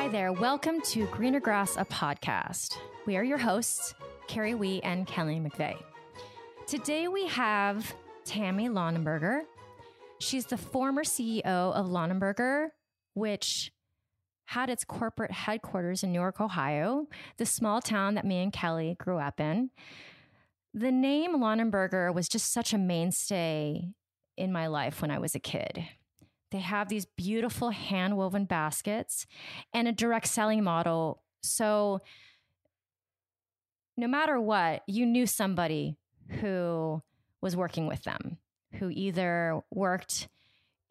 Hi there. Welcome to Greener Grass, a podcast. We are your hosts, Carrie Wee and Kelly McVeigh. Today we have Tammy Longaberger. She's the former CEO of Longaberger, which had its corporate headquarters in Newark, Ohio, the small town that me and Kelly grew up in. The name Longaberger was just such a mainstay in my life when I was a kid. They have these beautiful hand woven baskets and a direct selling model. So, no matter what, you knew somebody who was working with them, who either worked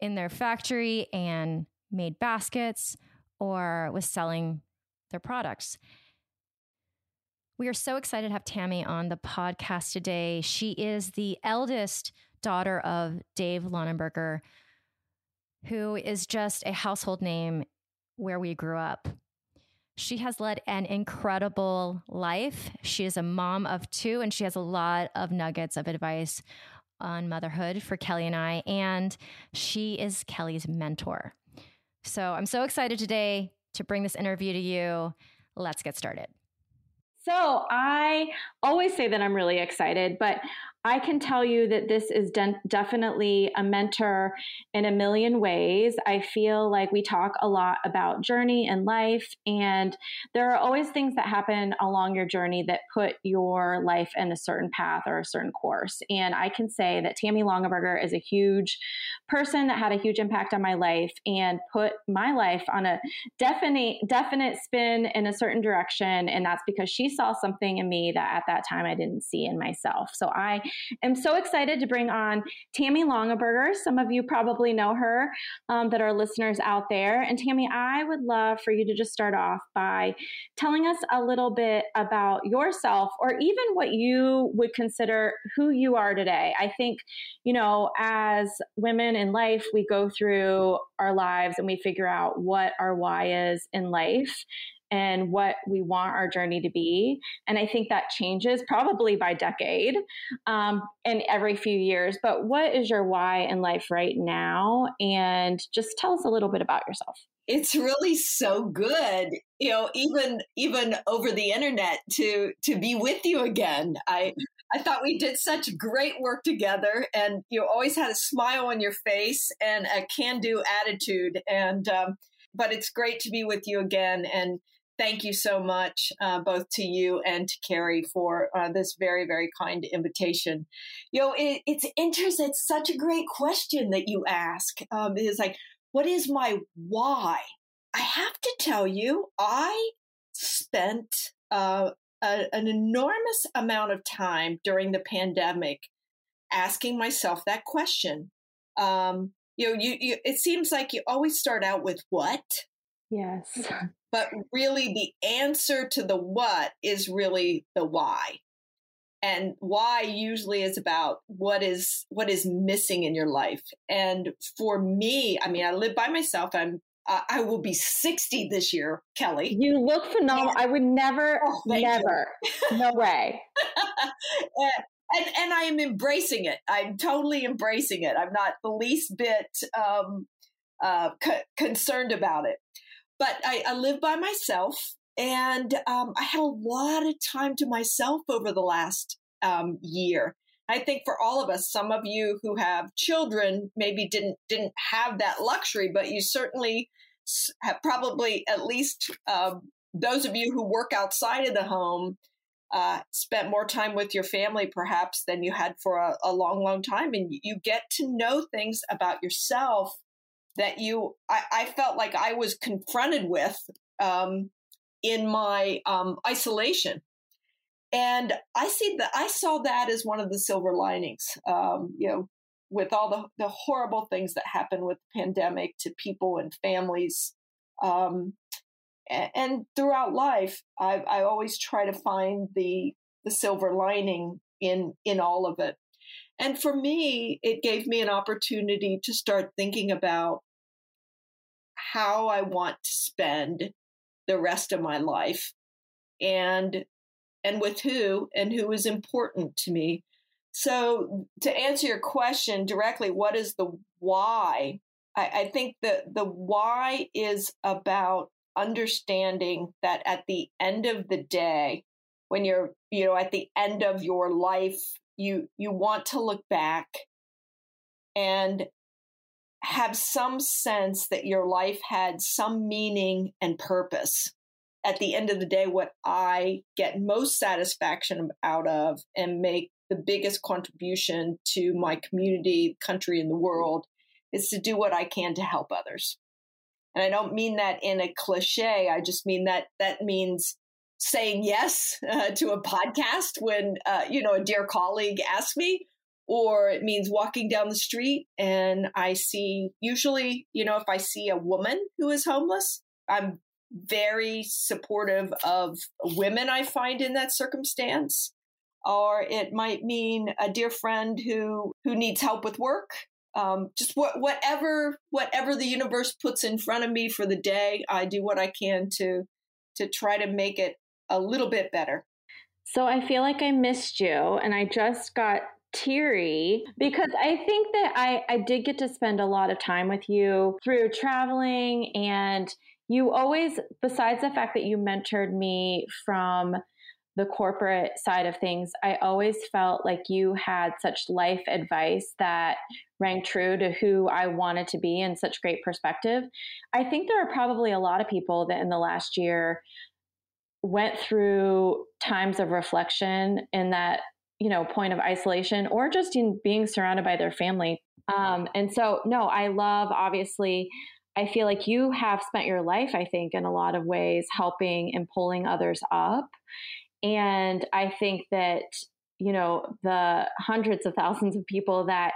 in their factory and made baskets or was selling their products. We are so excited to have Tammy on the podcast today. She is the eldest daughter of Dave Longaberger, who is just a household name where we grew up. She has led an incredible life. She is a mom of two, and she has a lot of nuggets of advice on motherhood for Kelly and I. And she is Kelly's mentor. So I'm so excited today to bring this interview to you. Let's get started. So I always say that I'm really excited, but I can tell you that this is de- definitely a mentor in a million ways. I feel like we talk a lot about journey and life, and there are always things that happen along your journey that put your life in a certain path or a certain course. And I can say that Tammy Longaberger is a huge person that had a huge impact on my life and put my life on a definite definite spin in a certain direction. And that's because she saw something in me that at that time I didn't see in myself. So I am so excited to bring on Tammy Longaberger. Some of you probably know her um, that are listeners out there. And Tammy, I would love for you to just start off by telling us a little bit about yourself or even what you would consider who you are today. I think, you know, as women in life, we go through our lives and we figure out what our why is in life and what we want our journey to be. And I think that changes probably by decade um, and every few years. But what is your why in life right now? And just tell us a little bit about yourself. It's really so good, you know, even even over the internet to to be with you again. I I thought we did such great work together, and you always had a smile on your face and a can-do attitude. And um, but it's great to be with you again, and thank you so much, uh, both to you and to Carrie, for uh, this very, very kind invitation. You know, it, it's interesting. It's such a great question that you ask. Um, it's like, what is my why? I have to tell you, I spent uh, a, an enormous amount of time during the pandemic asking myself that question. Um, you know, you, you, it seems like you always start out with what. Yes. But really, the answer to the what is really the why. And why usually is about what is what is missing in your life. And for me, I mean, I live by myself. I'm uh, I will be 60 this year, Kelly. You look phenomenal. I would never, oh, never, no way. and, and, and, I am embracing it. I'm totally embracing it. I'm not the least bit um, uh, c- concerned about it but I, I live by myself and um, I had a lot of time to myself over the last um, year. I think for all of us, some of you who have children maybe didn't didn't have that luxury, but you certainly have probably at least um, those of you who work outside of the home uh, spent more time with your family perhaps than you had for a, a long, long time, and you get to know things about yourself that you I, I felt like I was confronted with um, in my um, isolation. And I see that I saw that as one of the silver linings. Um, you know, with all the, the horrible things that happen with the pandemic to people and families. Um, and, and, throughout life, I, I always try to find the the silver lining in in all of it. And for me, it gave me an opportunity to start thinking about how I want to spend the rest of my life and and with who and who is important to me. So to answer your question directly, what is the why? I, I think the the why is about understanding that at the end of the day, when you're, you know, at the end of your life, you you want to look back and have some sense that your life had some meaning and purpose. At the end of the day, what I get most satisfaction out of and make the biggest contribution to my community, country, and the world is to do what I can to help others. And I don't mean that in a cliche. I just mean that that means saying yes uh, to a podcast when uh, you know a dear colleague asks me, or it means walking down the street and I see usually you know if I see a woman who is homeless, I'm very supportive of women I find in that circumstance. Or it might mean a dear friend who who needs help with work. Um, just what, whatever whatever the universe puts in front of me for the day i do what i can to to try to make it a little bit better so i feel like i missed you and i just got teary because i think that i i did get to spend a lot of time with you through traveling and you always besides the fact that you mentored me from the corporate side of things, I always felt like you had such life advice that rang true to who I wanted to be and such great perspective. I think there are probably a lot of people that in the last year went through times of reflection in that you know point of isolation or just in being surrounded by their family. Um, and so no i love obviously i feel like you have spent your life i think in a lot of ways helping and pulling others up. And I think that, you know, the hundreds of thousands of people that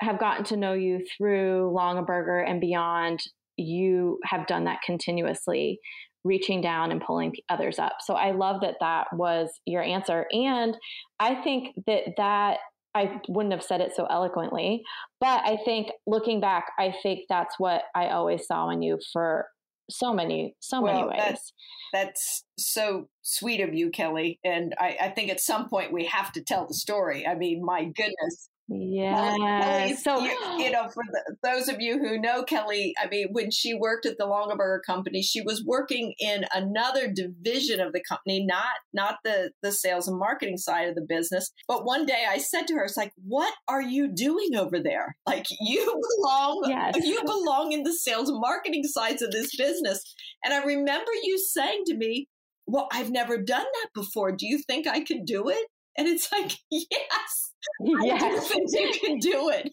have gotten to know you through Longaberger and beyond, you have done that continuously, reaching down and pulling others up. So I love that that was your answer. And I think that that I wouldn't have said it so eloquently, but I think looking back, I think that's what I always saw in you for so many, so well, many ways. that's so sweet of you, Kelly. And I, I think at some point we have to tell the story. I mean, my goodness. Yeah. so, you, you, know, for the, those of you who know Kelly, I mean, when she worked at the Longaberger Company, she was working in another division of the company, not not the the sales and marketing side of the business. But one day I said to her, "It's like, what are you doing over there? Like, you belong, yes. you belong in the sales and marketing sides of this business." And I remember you saying to me, "Well, I've never done that before. Do you think I could do it?" And it's like, yes, yes. I you can do it.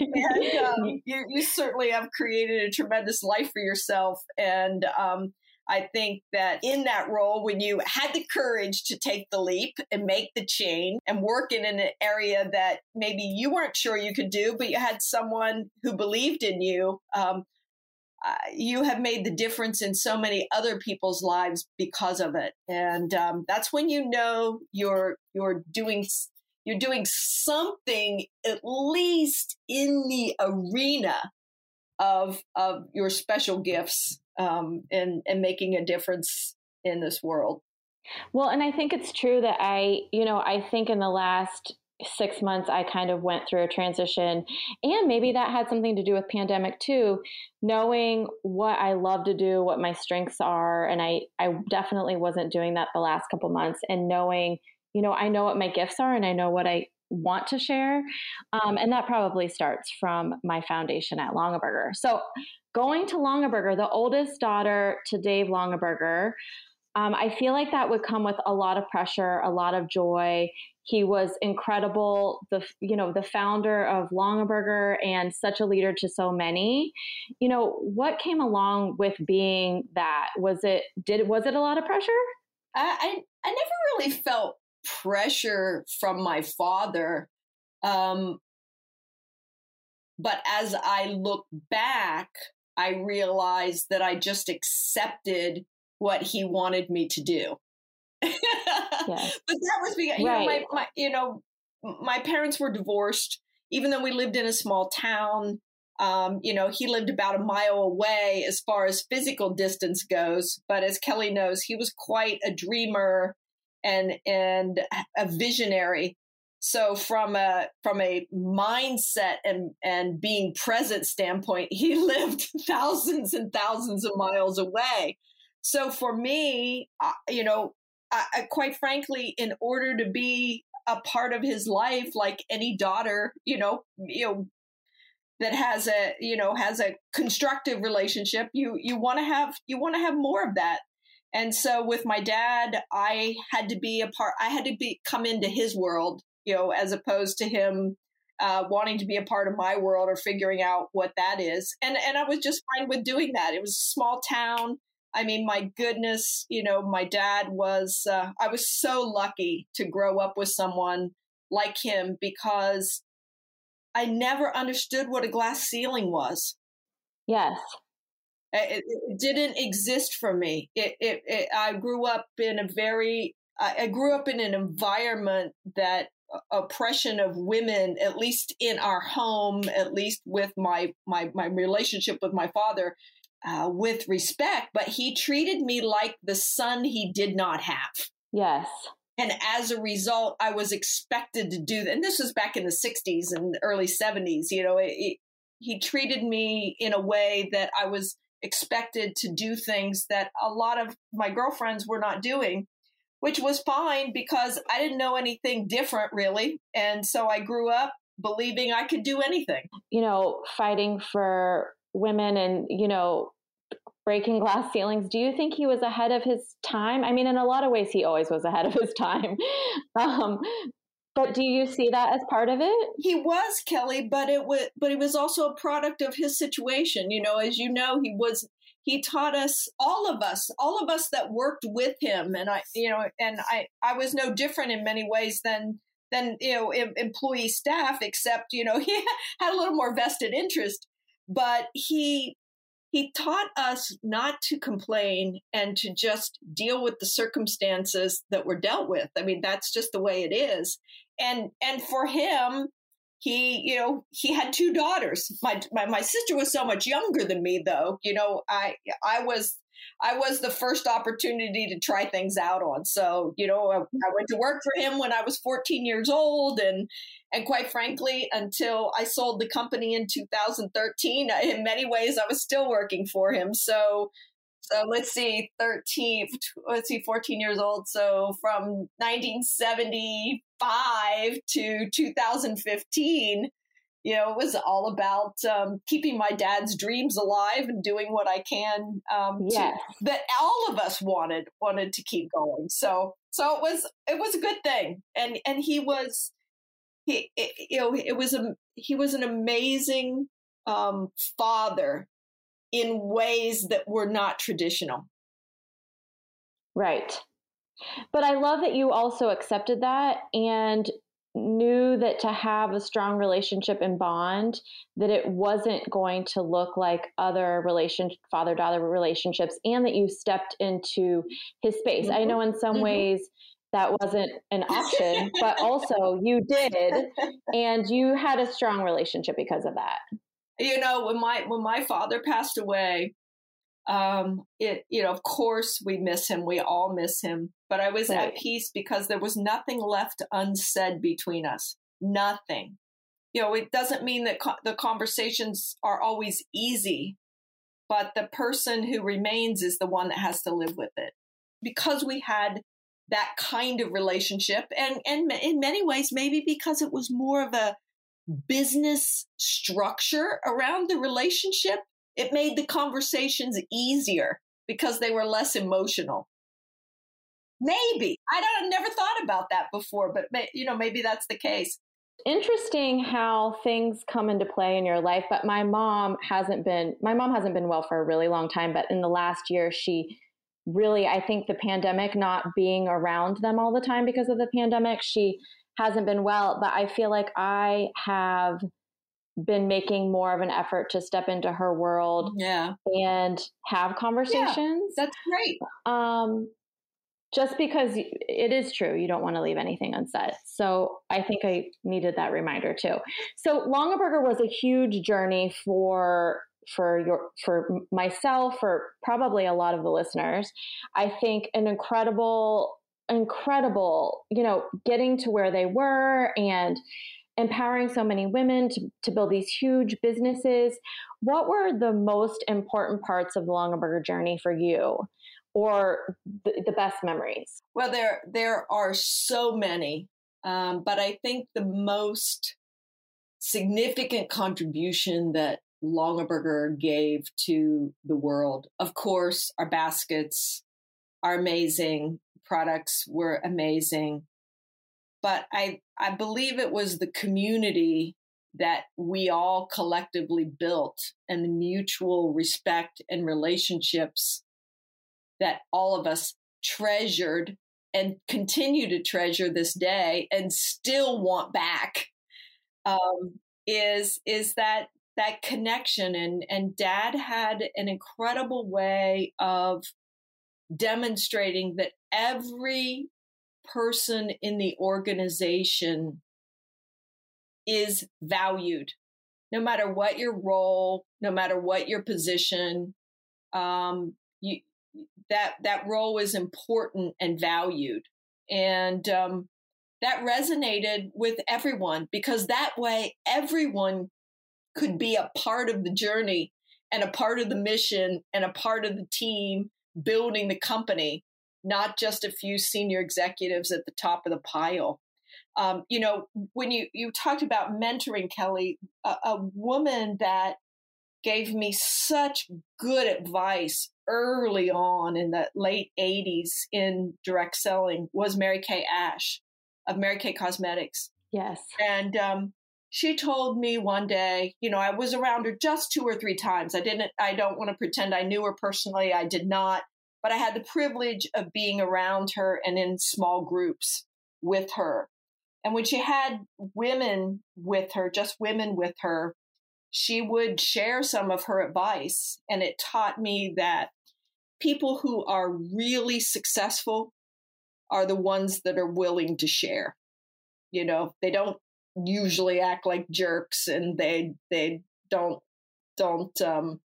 and um, you, you, certainly have created a tremendous life for yourself. And um, I think that in that role, when you had the courage to take the leap and make the change and work in an area that maybe you weren't sure you could do, but you had someone who believed in you, um, uh, you have made the difference in so many other people's lives because of it, and um, that's when you know you're you're doing you're doing something at least in the arena of of your special gifts um, and and making a difference in this world. Well, and I think it's true that I, you know, I think in the last six months i kind of went through a transition and maybe that had something to do with pandemic too knowing what i love to do what my strengths are and i i definitely wasn't doing that the last couple months and knowing you know i know what my gifts are and i know what i want to share um, and that probably starts from my foundation at longaberger so going to longaberger the oldest daughter to dave longaberger um, I feel like that would come with a lot of pressure, a lot of joy. He was incredible, the you know the founder of Longaberger and such a leader to so many. You know what came along with being that? Was it did was it a lot of pressure? I I, I never really felt pressure from my father. Um, but as I look back, I realized that I just accepted what he wanted me to do. yes. But that was because, you know, my, my, you know, my parents were divorced, even though we lived in a small town. Um, you know, he lived about a mile away as far as physical distance goes. But as Kelly knows, he was quite a dreamer and and a visionary. So from a from a mindset and and being present standpoint, he lived thousands and thousands of miles away. So for me, you know, I, I, quite frankly, in order to be a part of his life, like any daughter, you know, you know, that has a you know has a constructive relationship, you you want to have you want to have more of that. And so with my dad, I had to be a part. I had to be come into his world you know, as opposed to him uh, wanting to be a part of my world or figuring out what that is. And and I was just fine with doing that. It was a small town. I mean, my goodness, you know, my dad was. Uh, I was so lucky to grow up with someone like him because I never understood what a glass ceiling was. Yes. It, it didn't exist for me. It, it, it, I grew up in a very, I grew up in an environment that oppression of women at least in our home at least with my my my relationship with my father uh, with respect but he treated me like the son he did not have yes and as a result i was expected to do that and this was back in the 60s and early 70s you know it, it, he treated me in a way that i was expected to do things that a lot of my girlfriends were not doing which was fine because I didn't know anything different really. And so I grew up believing I could do anything. You know, fighting for women and, you know, breaking glass ceilings. Do you think he was ahead of his time? I mean, in a lot of ways, he always was ahead of his time. Um, but do you see that as part of it? He was Kelly, but it was but it was also a product of his situation. You know, as you know, he was he taught us all of us all of us that worked with him and i you know and i i was no different in many ways than than you know em- employee staff except you know he had a little more vested interest but he he taught us not to complain and to just deal with the circumstances that were dealt with i mean that's just the way it is and and for him he you know he had two daughters. My, my my sister was so much younger than me though. You know i i was i was the first opportunity to try things out on. So you know I, I went to work for him when i was 14 years old. And and quite frankly until i sold the company in 2013 in many ways i was still working for him. So so let's see 13 let's see 14 years old. So from 1975 to 2015 you know it was all about um, keeping my dad's dreams alive and doing what i can um, yes. to, that all of us wanted wanted to keep going. So so it was it was a good thing. And and he was he it, you know it was a he was an amazing um, father in ways that were not traditional. Right. But I love that you also accepted that and knew that to have a strong relationship and bond that it wasn't going to look like other relation father daughter relationships and that you stepped into his space. Mm-hmm. I know in some mm-hmm. ways that wasn't an option, but also you did and you had a strong relationship because of that you know when my when my father passed away um it you know of course we miss him. We all miss him. But i was right. at peace because there was nothing left unsaid between us. Nothing. You know it doesn't mean that co- the conversations are always easy but the person who remains is the one that has to live with it. Because we had that kind of relationship and and in many ways maybe because it was more of a business structure around the relationship, it made the conversations easier because they were less emotional. Maybe I don't never thought about that before, but you know maybe that's the case. Interesting how things come into play in your life, but my mom hasn't been my mom hasn't been well for a really long time, but in the last year she really I think the pandemic not being around them all the time because of the pandemic, she hasn't been well, but I feel like I have been making more of an effort to step into her world yeah. and have conversations. Yeah, that's great. Um, just because it is true, you don't want to leave anything unsaid. So I think I needed that reminder too. So Longaberger was a huge journey for for your for myself for probably a lot of the listeners. I think an incredible incredible, you know, getting to where they were and empowering so many women to, to build these huge businesses. What were the most important parts of the Longaberger journey for you? Or the, best memories? Well, there there are so many, um, but I think the most significant contribution that Longaberger gave to the world. Of course, our baskets are amazing, products were amazing, but I I believe it was the community that we all collectively built and the mutual respect and relationships that all of us treasured and continue to treasure this day and still want back um, is is that that connection. And and dad had an incredible way of demonstrating that every person in the organization is valued no matter what your role no matter what your position um, you, that that role is important and valued. And um, that resonated with everyone because that way everyone could be a part of the journey and a part of the mission and a part of the team building the company, not just a few senior executives at the top of the pile. Um, you know, when you, you talked about mentoring, Kelly, a, a woman that gave me such good advice early on in the late 80s in direct selling was Mary Kay Ash of Mary Kay Cosmetics. Yes. And um, she told me one day, you know, I was around her just two or three times. I didn't, I don't want to pretend I knew her personally. I did not, but I had the privilege of being around her and in small groups with her. And when she had women with her, just women with her, she would share some of her advice. And it taught me that people who are really successful are the ones that are willing to share. You know, they don't usually act like jerks and they they don't don't um,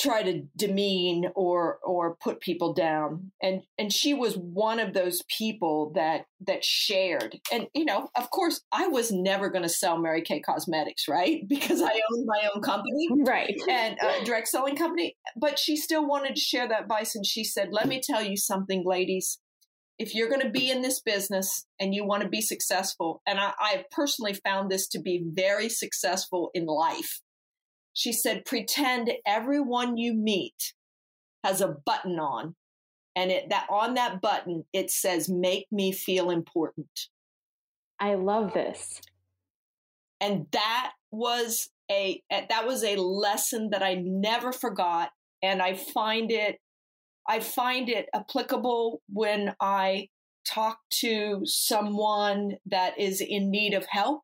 try to demean or or put people down. And and she was one of those people that that shared. And you know of course i was never going to sell mary kay cosmetics right? Because i owned my own company right. and a direct selling company. But she still wanted to share that advice and she said let me tell you something ladies if you're going to be in this business and you want to be successful, and I, I personally found this to be very successful in life, she said, pretend everyone you meet has a button on and it that on that button it says make me feel important i love this. And that was a that was a lesson that i never forgot and i find it I find it applicable when I talk to someone that is in need of help.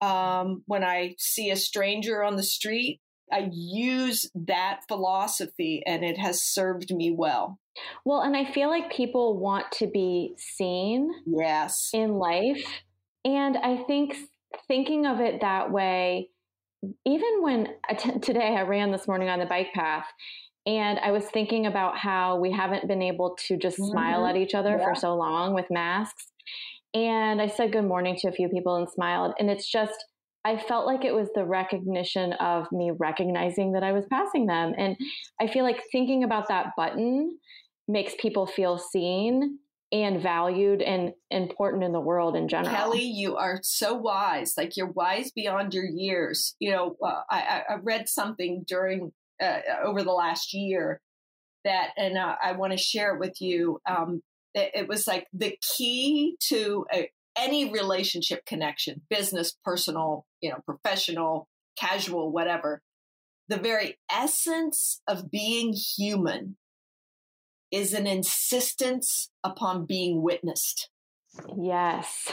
Um, when I see a stranger on the street, I use that philosophy and it has served me well. Well, and I feel like people want to be seen yes in life. And I think thinking of it that way, even when today I ran this morning on the bike path and I was thinking about how we haven't been able to just mm-hmm. smile at each other yeah. for so long with masks. And I said good morning to a few people and smiled. And it's just, I felt like it was the recognition of me recognizing that I was passing them. And I feel like thinking about that button makes people feel seen and valued and important in the world in general. Kelly, you are so wise. Like you're wise beyond your years. You know, uh, I, I read something during uh, over the last year that, and uh, I want to share it with you. Um, it, it, was like the key to a, any relationship connection, business, personal, you know, professional, casual, whatever. The very essence of being human is an insistence upon being witnessed. Yes.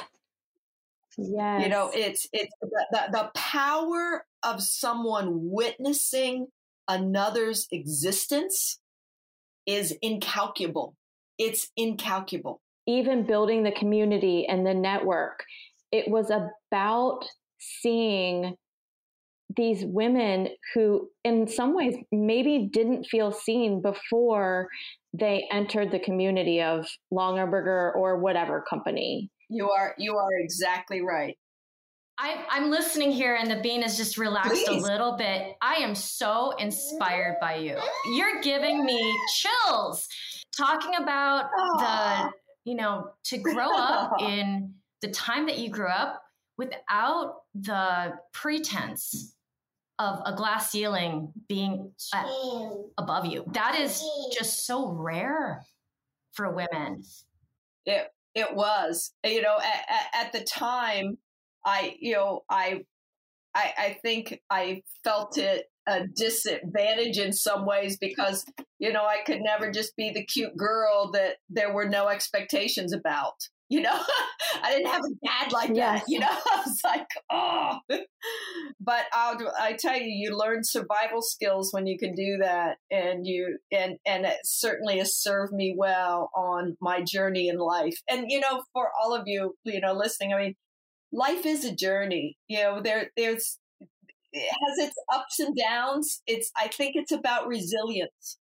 Yes. You know, it's it's the, the, the power of someone witnessing another's existence is incalculable. It's incalculable. Even building the community and the network, it was about seeing these women who, in some ways, maybe didn't feel seen before they entered the community of Longaberger or whatever company. You are you are exactly right. I, I'm listening here, and the bean is just relaxed Please. a little bit. I am so inspired by you. You're giving me chills talking about Aw. the, you know, to grow up in the time that you grew up without the pretense of a glass ceiling being uh, above you. That is just so rare for women. It it was you know at, at, at the time I you know I I I think I felt it a disadvantage in some ways because you know I could never just be the cute girl that there were no expectations about. You know, I didn't have a dad like Yes. that. You know, I was like, oh. But I'll, I tell you, you learn survival skills when you can do that, and you and and it certainly has served me well on my journey in life. And you know, for all of you, you know, listening, I mean, life is a journey. You know, there there's it has its ups and downs. It's I think it's about resilience.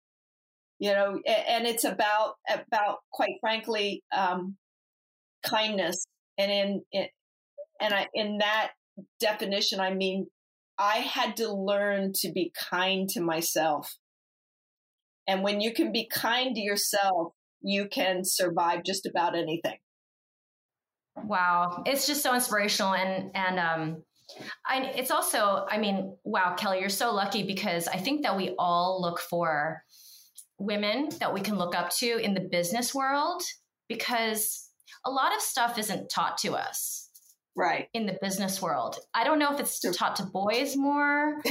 You know, and it's about about quite frankly um, kindness. And in, in and I in that definition, I mean I had to learn to be kind to myself. And when you can be kind to yourself, you can survive just about anything. Wow, it's just so inspirational, and and um, I it's also, I mean, wow, Kelly, you're so lucky because I think that we all look for women that we can look up to in the business world because a lot of stuff isn't taught to us Right. in the business world. I don't know if it's taught to boys more.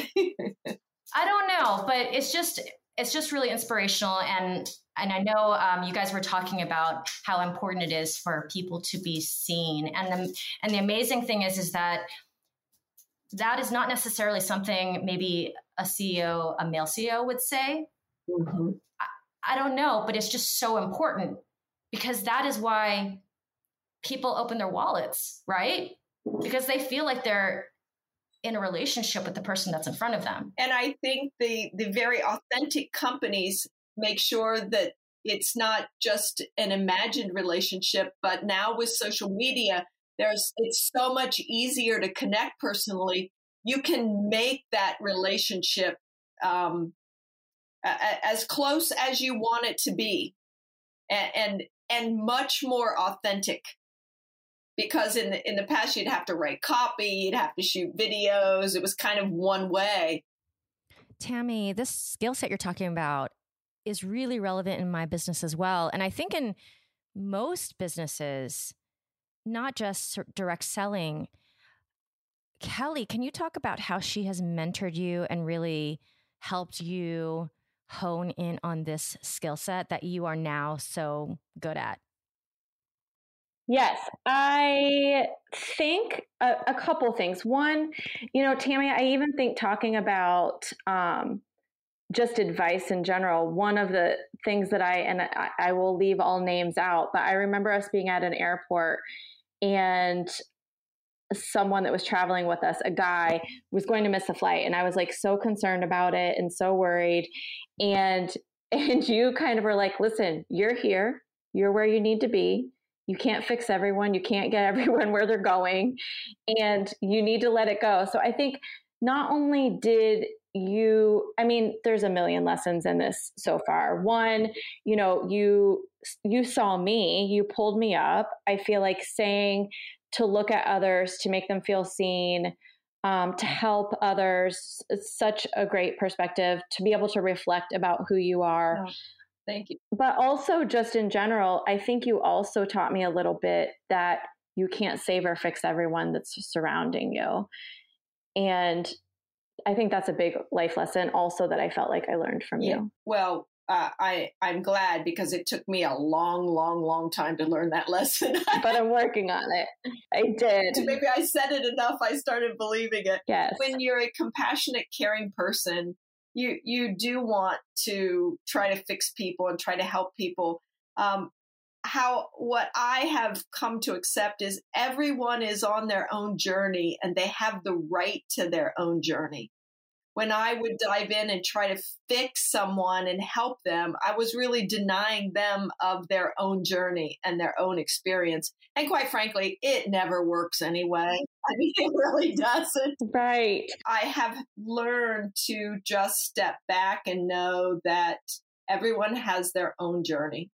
I don't know, but it's just it's just really inspirational and and I know um, you guys were talking about how important it is for people to be seen and the and the amazing thing is is that that is not necessarily something maybe a CEO a male CEO would say Mm-hmm. I don't know, but it's just so important because that is why people open their wallets, right? Because they feel like they're in a relationship with the person that's in front of them. And I think the the very authentic companies make sure that it's not just an imagined relationship, but now with social media, there's it's so much easier to connect personally. You can make that relationship um, a- as close as you want it to be, and and, and much more authentic. Because in the in the past you'd have to write copy, you'd have to shoot videos. It was kind of one way. Tammy, this skill set you're talking about is really relevant in my business as well. And I think in most businesses, not just direct selling. Kelly, can you talk about how she has mentored you and really helped you hone in on this skill set that you are now so good at? Yes, I think a, a couple things. One, you know, Tammy, I even think talking about um, just advice in general, one of the things that I, and I, will leave all names out, but I remember us being at an airport and someone that was traveling with us, a guy, was going to miss a flight. And I was like so concerned about it and so worried. And and you kind of were like, listen, you're here, you're where you need to be. You can't fix everyone, you can't get everyone where they're going, and you need to let it go. So I think not only did you i mean there's a million lessons in this so far. One you know you you saw me you pulled me up. I feel like saying to look at others to make them feel seen um, to help others it's such a great perspective to be able to reflect about who you are. Oh, Thank you. but also just in general i think you also taught me a little bit that you can't save or fix everyone that's surrounding you. And i think that's a big life lesson also that i felt like i learned from Yeah. you Well, uh, I I'm glad because it took me a long, long, long time to learn that lesson. but i'm working on it i did Maybe I said it enough. I started believing it. yes When you're a compassionate, caring person, you you do want to try to fix people and try to help people. Um, how what I have come to accept is everyone is on their own journey and they have the right to their own journey. When I would dive in and try to fix someone and help them, I was really denying them of their own journey and their own experience. And quite frankly, it never works anyway. I mean, it really doesn't. Right. I have learned to just step back and know that everyone has their own journey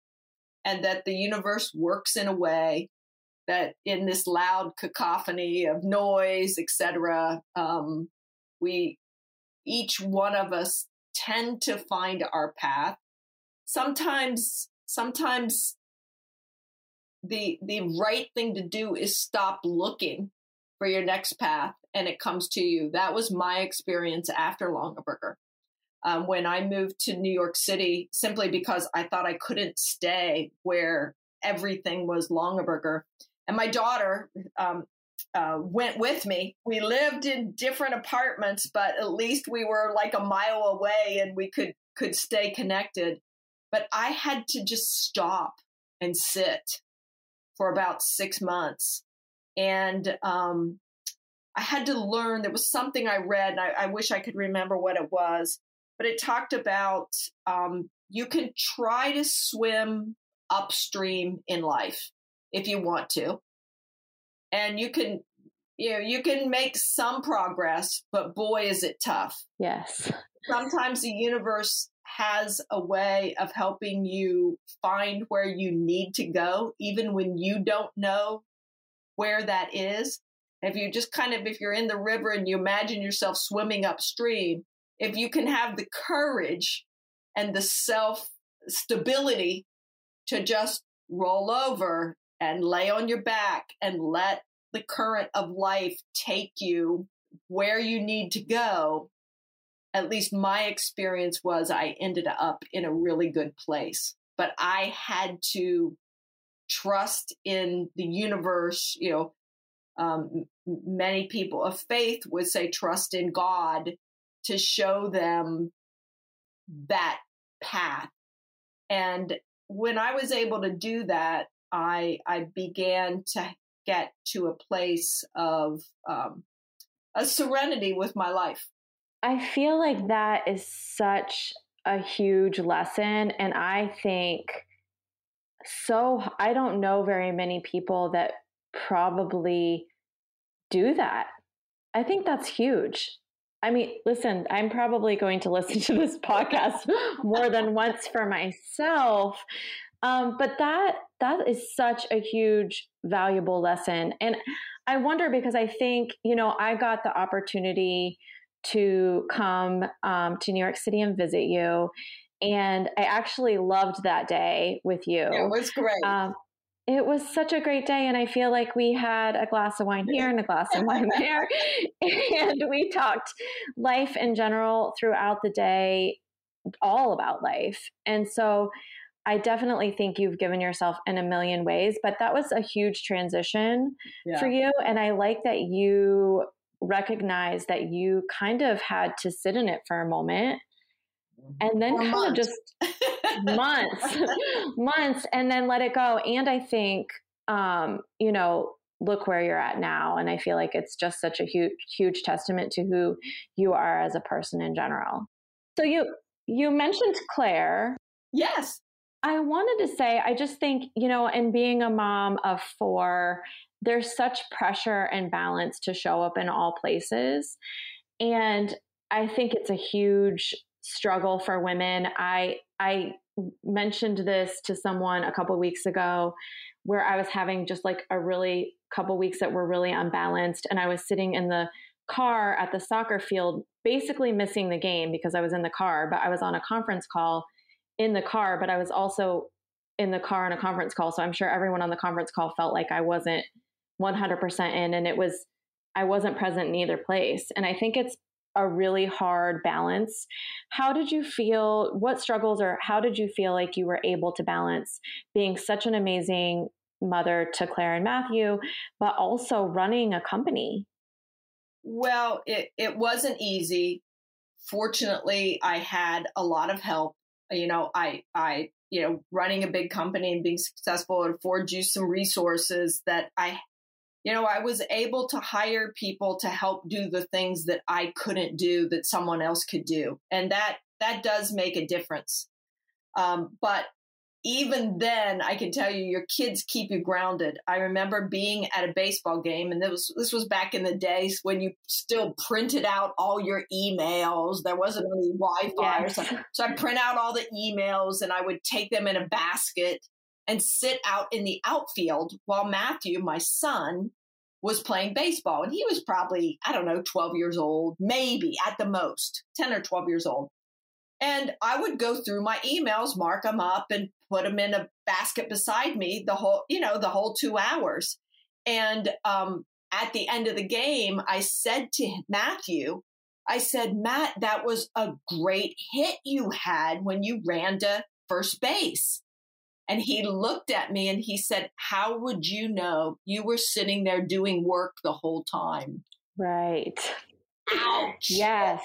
and that the universe works in a way that in this loud cacophony of noise, etc., um, we each one of us tend to find our path. Sometimes, sometimes the the right thing to do is stop looking for your next path and it comes to you. That was my experience after Longaberger um, when I moved to New York City simply because I thought I couldn't stay where everything was Longaberger. And my daughter um, uh, went with me. We lived in different apartments, but at least we were like a mile away and we could could stay connected. But I had to just stop and sit for about six months, and um, I had to learn. There was something I read, and I, I wish I could remember what it was but it talked about um, you can try to swim upstream in life if you want to, and you can you know you can make some progress, but boy is it tough. Yes. Sometimes the universe has a way of helping you find where you need to go, even when you don't know where that is. If you just kind of, if you're in the river and you imagine yourself swimming upstream, if you can have the courage and the self stability to just roll over and lay on your back and let the current of life take you where you need to go, at least my experience was I ended up in a really good place. But I had to trust in the universe. You know, um, many people of faith would say trust in God to show them that path. And when I was able to do that, I I began to get to a place of um, a serenity with my life. I feel like that is such a huge lesson, and I think so. I don't know very many people that probably do that. I think that's huge. I mean, listen, I'm probably going to listen to this podcast more than once for myself. Um, but that that is such a huge valuable lesson. And I wonder because I think, you know, I got the opportunity to come um, to New York City and visit you. And I actually loved that day with you. It was great. Um, it was such a great day. And I feel like we had a glass of wine here and a glass of wine there. and we talked life in general throughout the day, all about life. And so I definitely think you've given yourself in a million ways, but that was a huge transition yeah. for you. And I like that you recognize that you kind of had to sit in it for a moment and then kind months. of just months, months, and then let it go. And I think, um, you know, look where you're at now. And I feel like it's just such a huge, huge testament to who you are as a person in general. So you, you mentioned Claire. Yes. I wanted to say, I just think, you know, in being a mom of four, there's such pressure and balance to show up in all places. And I think it's a huge struggle for women. I I mentioned this to someone a couple weeks ago where I was having just like a really couple weeks that were really unbalanced and I was sitting in the car at the soccer field basically missing the game because I was in the car, but I was on a conference call in the car, but I was also in the car on a conference call. So I'm sure everyone on the conference call felt like I wasn't 100% in and it was I wasn't present in either place. And I think it's a really hard balance. How did you feel? What struggles or how did you feel like you were able to balance being such an amazing mother to Claire and Matthew, but also running a company? Well, it, it wasn't easy. Fortunately, I had a lot of help. You know, I I you know, running a big company and being successful, it affords you some resources that I, you know, I was able to hire people to help do the things that I couldn't do that someone else could do. And that, that does make a difference. Um, but even then, I can tell you, your kids keep you grounded. I remember being at a baseball game, and this was this was back in the days when you still printed out all your emails. There wasn't any Wi-Fi, yes. so, so I print out all the emails, and I would take them in a basket and sit out in the outfield while Matthew, my son, was playing baseball, and he was probably I don't know, twelve years old, maybe at the most, ten or twelve years old. And I would go through my emails, mark them up, and put them in a basket beside me the whole, you know, the whole two hours. And um, at the end of the game, I said to Matthew, I said, Matt, that was a great hit you had when you ran to first base. And he looked at me and he said, How would you know you were sitting there doing work the whole time? Right. Ouch. Yes.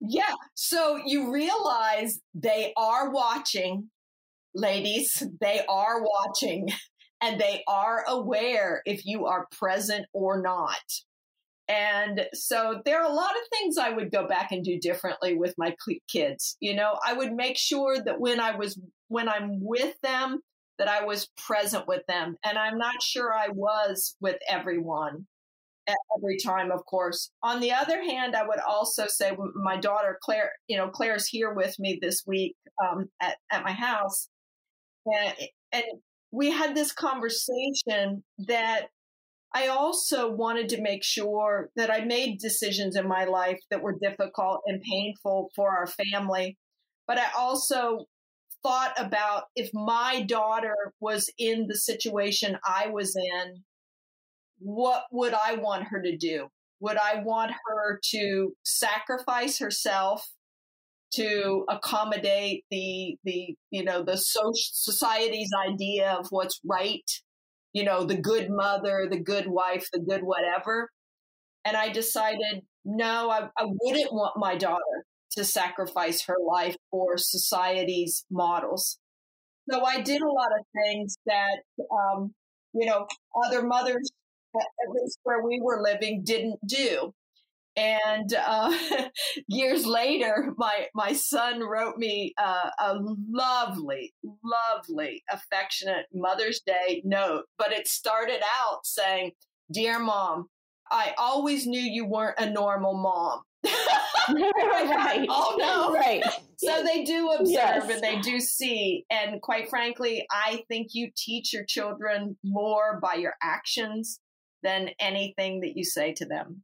Yeah. So you realize they are watching, ladies, they are watching and they are aware if you are present or not. And so there are a lot of things I would go back and do differently with my kids. You know, I would make sure that when I was, when I'm with them, that I was present with them. And I'm not sure I was with everyone every time, of course. On the other hand, I would also say my daughter Claire, you know, Claire's here with me this week um, at at my house, and and we had this conversation that I also wanted to make sure that I made decisions in my life that were difficult and painful for our family, but I also thought about if my daughter was in the situation I was in what would I want her to do? Would I want her to sacrifice herself to accommodate the the you know the society's idea of what's right? You know, the good mother, the good wife, the good whatever. And I decided, no, I, I wouldn't want my daughter to sacrifice her life for society's models. So I did a lot of things that, um, you know, other mothers at least where we were living, didn't do. And uh, years later, my my son wrote me uh, a lovely, lovely, affectionate Mother's Day note. But it started out saying, "Dear Mom, I always knew you weren't a normal mom." right. Oh no. Right. So they do observe yes. and they do see. And quite frankly, I think you teach your children more by your actions than anything that you say to them.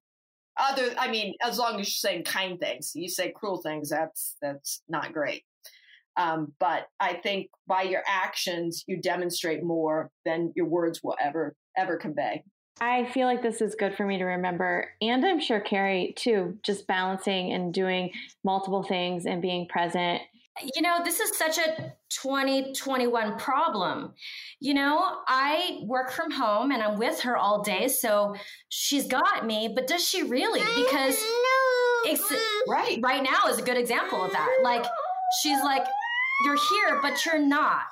Other, I mean, as long as you're saying kind things, you say cruel things, that's that's not great. Um, but I think by your actions, you demonstrate more than your words will ever ever convey. I feel like this is good for me to remember. And I'm sure Carrie too, just balancing and doing multiple things and being present you know, this is such a 2021 problem. You know, I work from home and I'm with her all day, so she's got me, but does she really? Because right. right now is a good example of that. Like, she's like, you're here, but you're not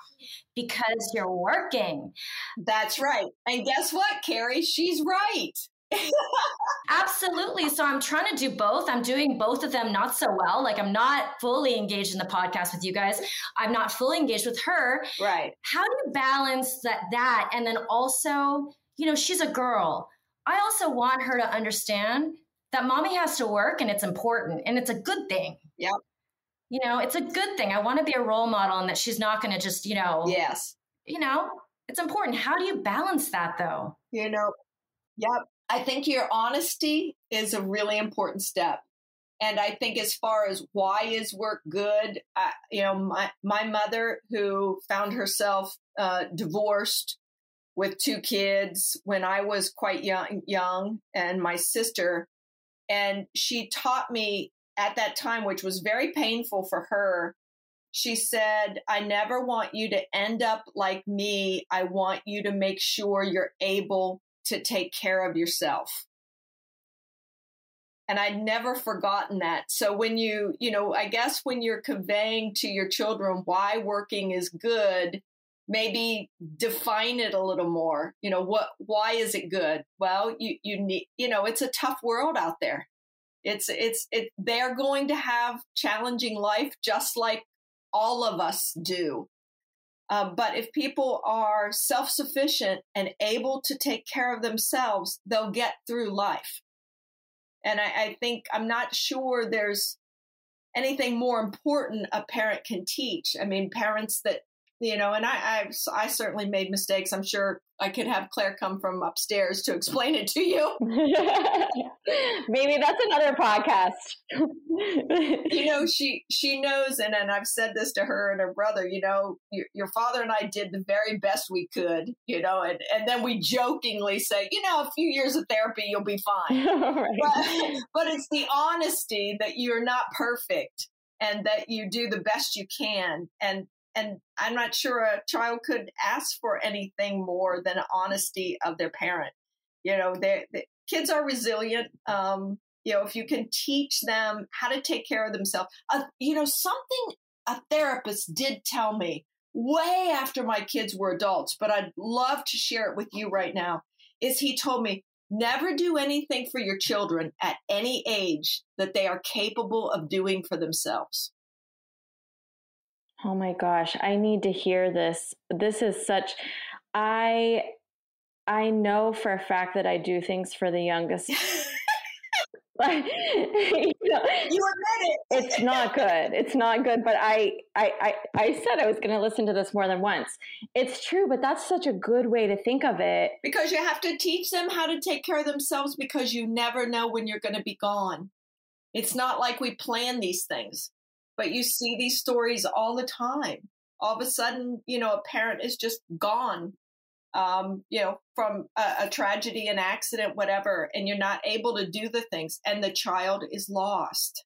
because you're working. That's right. And guess what, Carrie? She's right. Absolutely. So I'm trying to do both. I'm doing both of them not so well. Like I'm not fully engaged in the podcast with you guys. I'm not fully engaged with her. Right. How do you balance that that and then also, you know, she's a girl. I also want her to understand that mommy has to work and it's important and it's a good thing. Yep. You know, it's a good thing. I want to be a role model and that she's not going to just, you know, yes. You know, it's important. How do you balance that though? You know, yep. I think your honesty is a really important step. And I think as far as why is work good, I, you know, my, my mother who found herself uh, divorced with two kids when I was quite young, young, and my sister, and she taught me at that time, which was very painful for her. She said, I never want you to end up like me. I want you to make sure you're able to take care of yourself. and I'd never forgotten that. So when you, you know, I guess when you're conveying to your children why working is good, maybe define it a little more. You know, what why is it good? Well, you you need, you know, it's a tough world out there. It's it's it they're going to have challenging life just like all of us do. Um, but if people are self sufficient and able to take care of themselves, they'll get through life. And I, I think I'm not sure there's anything more important a parent can teach. I mean, parents that you know, and I, I, I certainly made mistakes. I'm sure I could have Claire come from upstairs to explain it to you. Maybe that's another podcast. you know, she she knows, and and I've said this to her and her brother. You know, your, your father and I did the very best we could. You know, and and then we jokingly say, you know, a few years of therapy, you'll be fine. right. but, but it's the honesty that you're not perfect and that you do the best you can and and I'm not sure a child could ask for anything more than honesty of their parent. You know, the kids are resilient. Um, you know, if you can teach them how to take care of themselves, uh, you know, something a therapist did tell me way after my kids were adults, but I'd love to share it with you right now. Is he told me never do anything for your children at any age that they are capable of doing for themselves. Oh my gosh, I need to hear this. This is such I I know for a fact that I do things for the youngest. you, know, you admit it. It's not good. It's not good. But I, I, I, I said I was going to listen to this more than once. It's true, but that's such a good way to think of it. Because you have to teach them how to take care of themselves because you never know when you're going to be gone. It's not like we plan these things but you see these stories all the time. All of a sudden, you know, a parent is just gone, um, you know, from a, a tragedy, an accident, whatever, and you're not able to do the things, and the child is lost.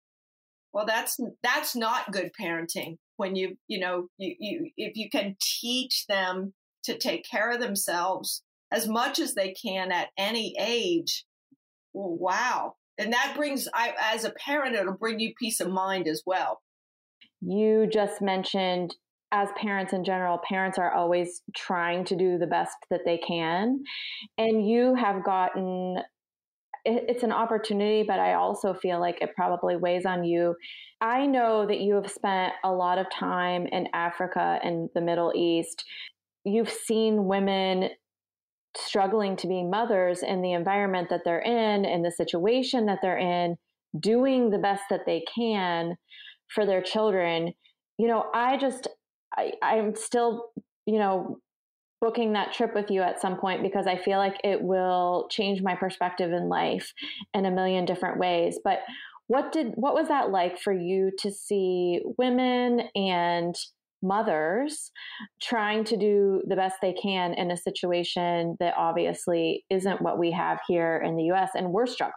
Well, that's that's not good parenting. When you you know you, you if you can teach them to take care of themselves as much as they can at any age, well, wow, and that brings I as a parent it'll bring you peace of mind as well you just mentioned as parents in general, parents are always trying to do the best that they can. And you have gotten it's an opportunity, but I also feel like it probably weighs on you. I know that you have spent a lot of time in Africa and the Middle East. You've seen women struggling to be mothers in the environment that they're in, in the situation that they're in, doing the best that they can for their children you know i just I, i'm still you know booking that trip with you at some point because i feel like it will change my perspective in life in a million different ways but what did what was that like for you to see women and mothers trying to do the best they can in a situation that obviously isn't what we have here in the US and we're struggling.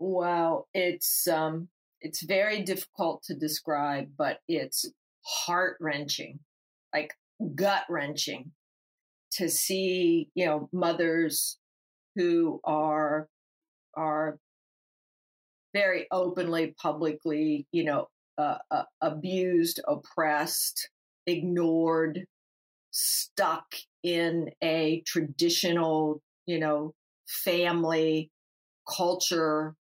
Wow, it's um it's very difficult to describe, but it's heart wrenching, like gut wrenching to see, you know, mothers who are, are very openly, publicly, you know, uh, uh, abused, oppressed, ignored, stuck in a traditional, you know, family culture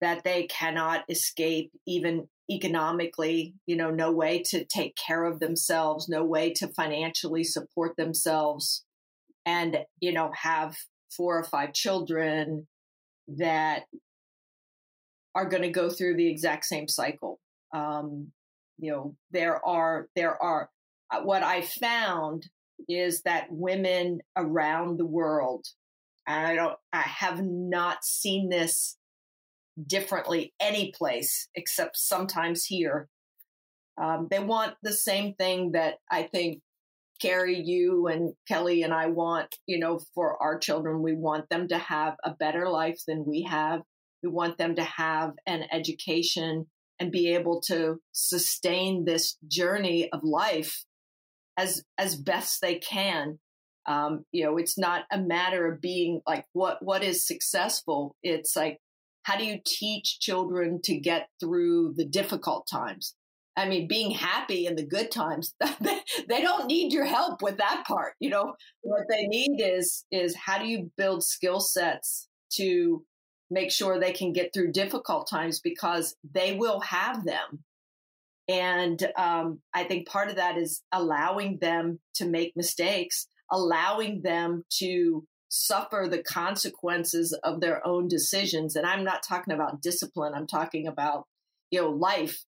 that they cannot escape even economically, you know, no way to take care of themselves, no way to financially support themselves, and, you know, have four or five children that are going to go through the exact same cycle. Um, you know, there are, there are, uh, what I found is that women around the world, and I don't, I have not seen this differently any place except sometimes here. Um, they want the same thing that I think Carrie, you and Kelly and I want, you know, for our children. We want them to have a better life than we have. We want them to have an education and be able to sustain this journey of life as as best they can. Um, you know, it's not a matter of being like what what is successful. It's like how do you teach children to get through the difficult times? I mean, being happy in the good times, they don't need your help with that part. You know, what they need is, is how do you build skill sets to make sure they can get through difficult times because they will have them. And um, I think part of that is allowing them to make mistakes, allowing them to suffer the consequences of their own decisions. And I'm not talking about discipline. I'm talking about, you know, life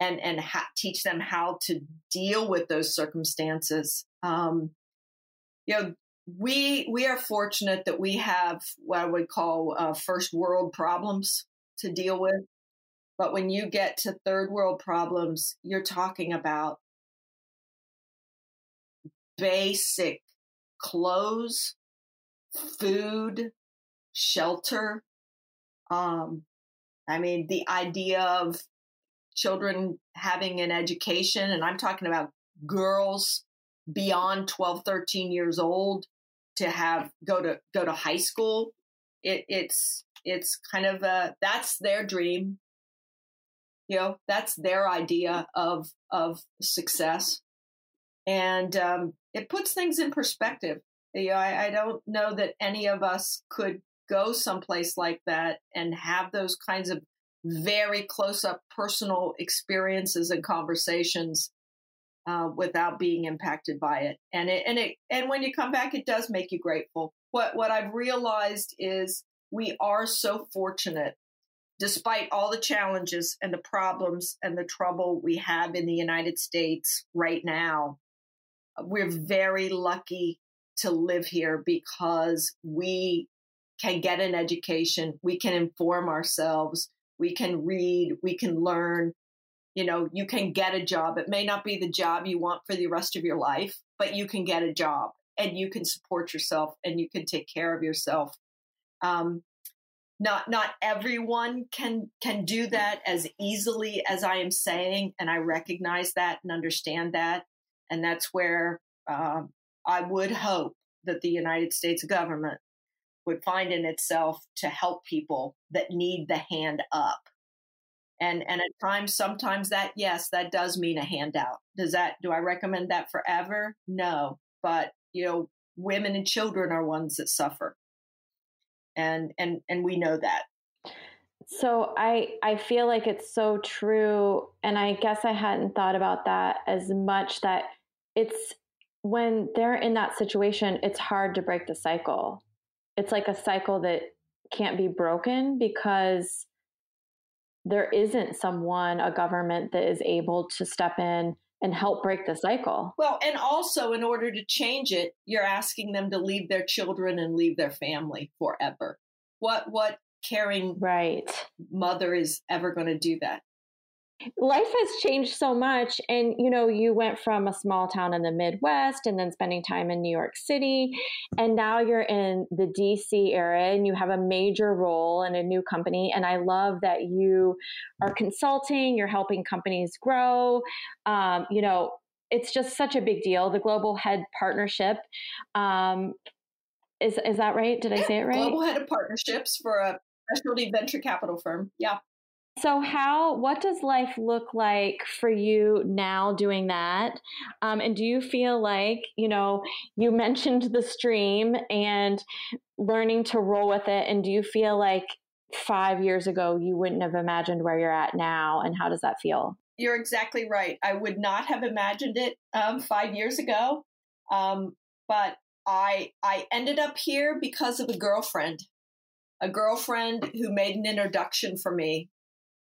and, and ha- teach them how to deal with those circumstances. Um, you know, we, we are fortunate that we have what I would call uh, first world problems to deal with. But when you get to third world problems, you're talking about basic clothes, food, shelter. Um, I mean, the idea of children having an education, and I'm talking about girls beyond 12, 13 years old to have go to go to high school. It, it's it's kind of a that's their dream. You know, that's their idea of of success, and um, it puts things in perspective. You know, I, I don't know that any of us could go someplace like that and have those kinds of very close up personal experiences and conversations uh, without being impacted by it. And it and it and when you come back, it does make you grateful. What what I've realized is we are so fortunate, despite all the challenges and the problems and the trouble we have in the United States right now. We're very lucky to live here because we can get an education, we can inform ourselves, we can read, we can learn. You know, you can get a job. It may not be the job you want for the rest of your life, but you can get a job and you can support yourself and you can take care of yourself. Um, not not everyone can can do that as easily as I am saying, and I recognize that and understand that, and that's where um, I would hope that the United States government would find in itself to help people that need the hand up. And and at times sometimes that yes, that does mean a handout. Does that do I recommend that forever? No. But you know, women and children are ones that suffer. And and and we know that. So I I feel like it's so true and I guess I hadn't thought about that as much that it's when they're in that situation, it's hard to break the cycle. It's like a cycle that can't be broken because there isn't someone, a government that is able to step in and help break the cycle. Well, and also in order to change it, you're asking them to leave their children and leave their family forever. What what caring right mother is ever going to do that? Life has changed so much and you know you went from a small town in the midwest and then spending time in new york city and now you're in the dc area and you have a major role in a new company and i love that you are consulting you're helping companies grow. Um, you know it's just such a big deal the global head partnership um, is is that right? Did i say it right? Global head of partnerships for a specialty venture capital firm yeah so, how, what does life look like for you now doing that? Um, and do you feel like, you know, you mentioned the stream and learning to roll with it. And do you feel like five years ago you wouldn't have imagined where you're at now? And how does that feel? You're exactly right. I would not have imagined it um, five years ago. Um, but I, I ended up here because of a girlfriend, a girlfriend who made an introduction for me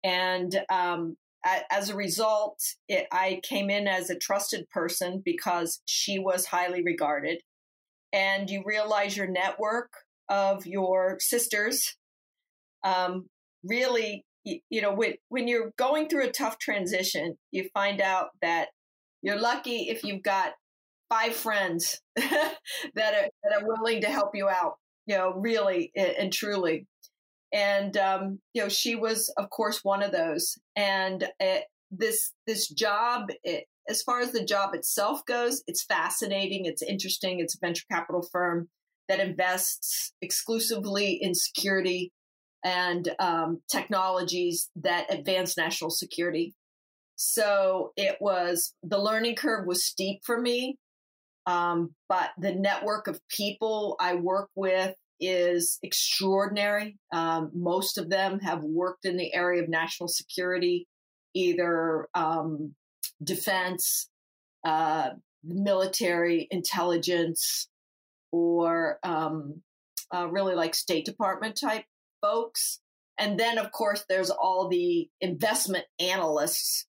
and um, as a result, it, I came in as a trusted person because she was highly regarded. And you realize your network of your sisters um, really, you, know, when, when you're going through a tough transition, you find out that you're lucky if you've got five friends that are that are willing to help you out. You know, really and truly and um, you know she was of course one of those and it, this this job it, as far as the job itself goes it's fascinating it's interesting it's a venture capital firm that invests exclusively in security and um, technologies that advance national security. So it was the learning curve was steep for me, um, but the network of people I work with is extraordinary. Um, most of them have worked in the area of national security, either um, defense, uh, military intelligence, or um, uh, really like State Department type folks. And then, of course, there's all the investment analysts,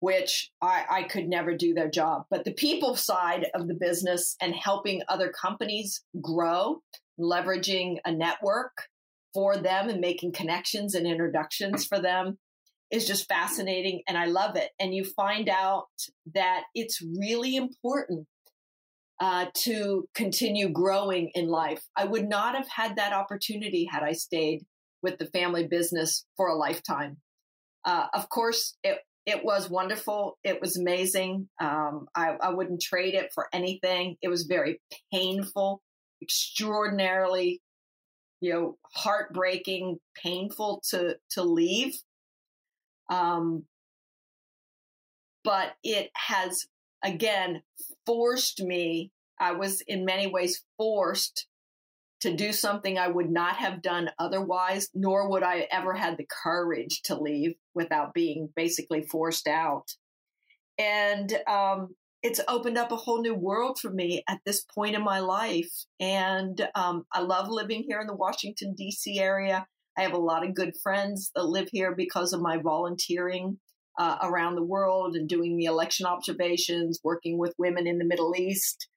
which I, I could never do their job. But the people side of the business and helping other companies grow, leveraging a network for them and making connections and introductions for them is just fascinating and I love it. And you find out that it's really important uh, to continue growing in life. I would not have had that opportunity had I stayed with the family business for a lifetime. Uh, of course, it it was wonderful. It was amazing. Um, I, I wouldn't trade it for anything. It was very painful, extraordinarily, you know, heartbreaking, painful to to leave. Um, but it has again forced me. I was in many ways forced to do something I would not have done otherwise, nor would I ever had the courage to leave without being basically forced out. And um, it's opened up a whole new world for me at this point in my life. And um, I love living here in the Washington, D.C. area. I have a lot of good friends that live here because of my volunteering uh, around the world and doing the election observations, working with women in the Middle East.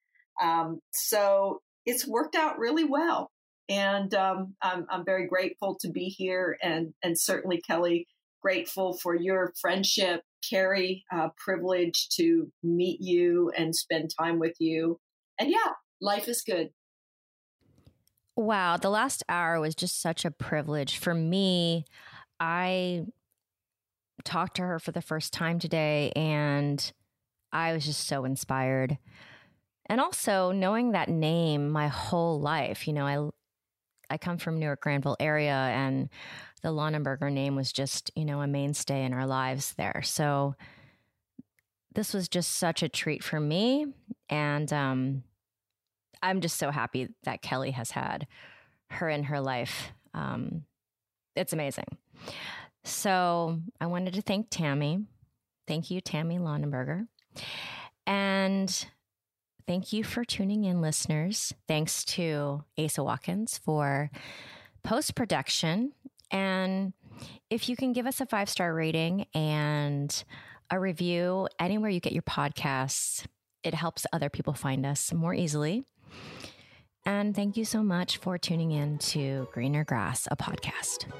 Um, so it's worked out really well. And um, I'm, I'm very grateful to be here and, and certainly, Kelly, grateful for your friendship. Carrie, uh, privileged to meet you and spend time with you. And yeah, life is good. Wow, the last hour was just such a privilege for me. I talked to her for the first time today and I was just so inspired. And also knowing that name my whole life, you know, I I come from Newark Granville area and the Longaberger name was just, you know, a mainstay in our lives there. So this was just such a treat for me and um I'm just so happy that Kelly has had her in her life. Um it's amazing. So I wanted to thank Tami. Thank you, Tami Longaberger. And Thank you for tuning in, listeners. Thanks to Asa Watkins for post production. And if you can give us a five star rating and a review anywhere you get your podcasts, it helps other people find us more easily. And thank you so much for tuning in to Greener Grass, a podcast.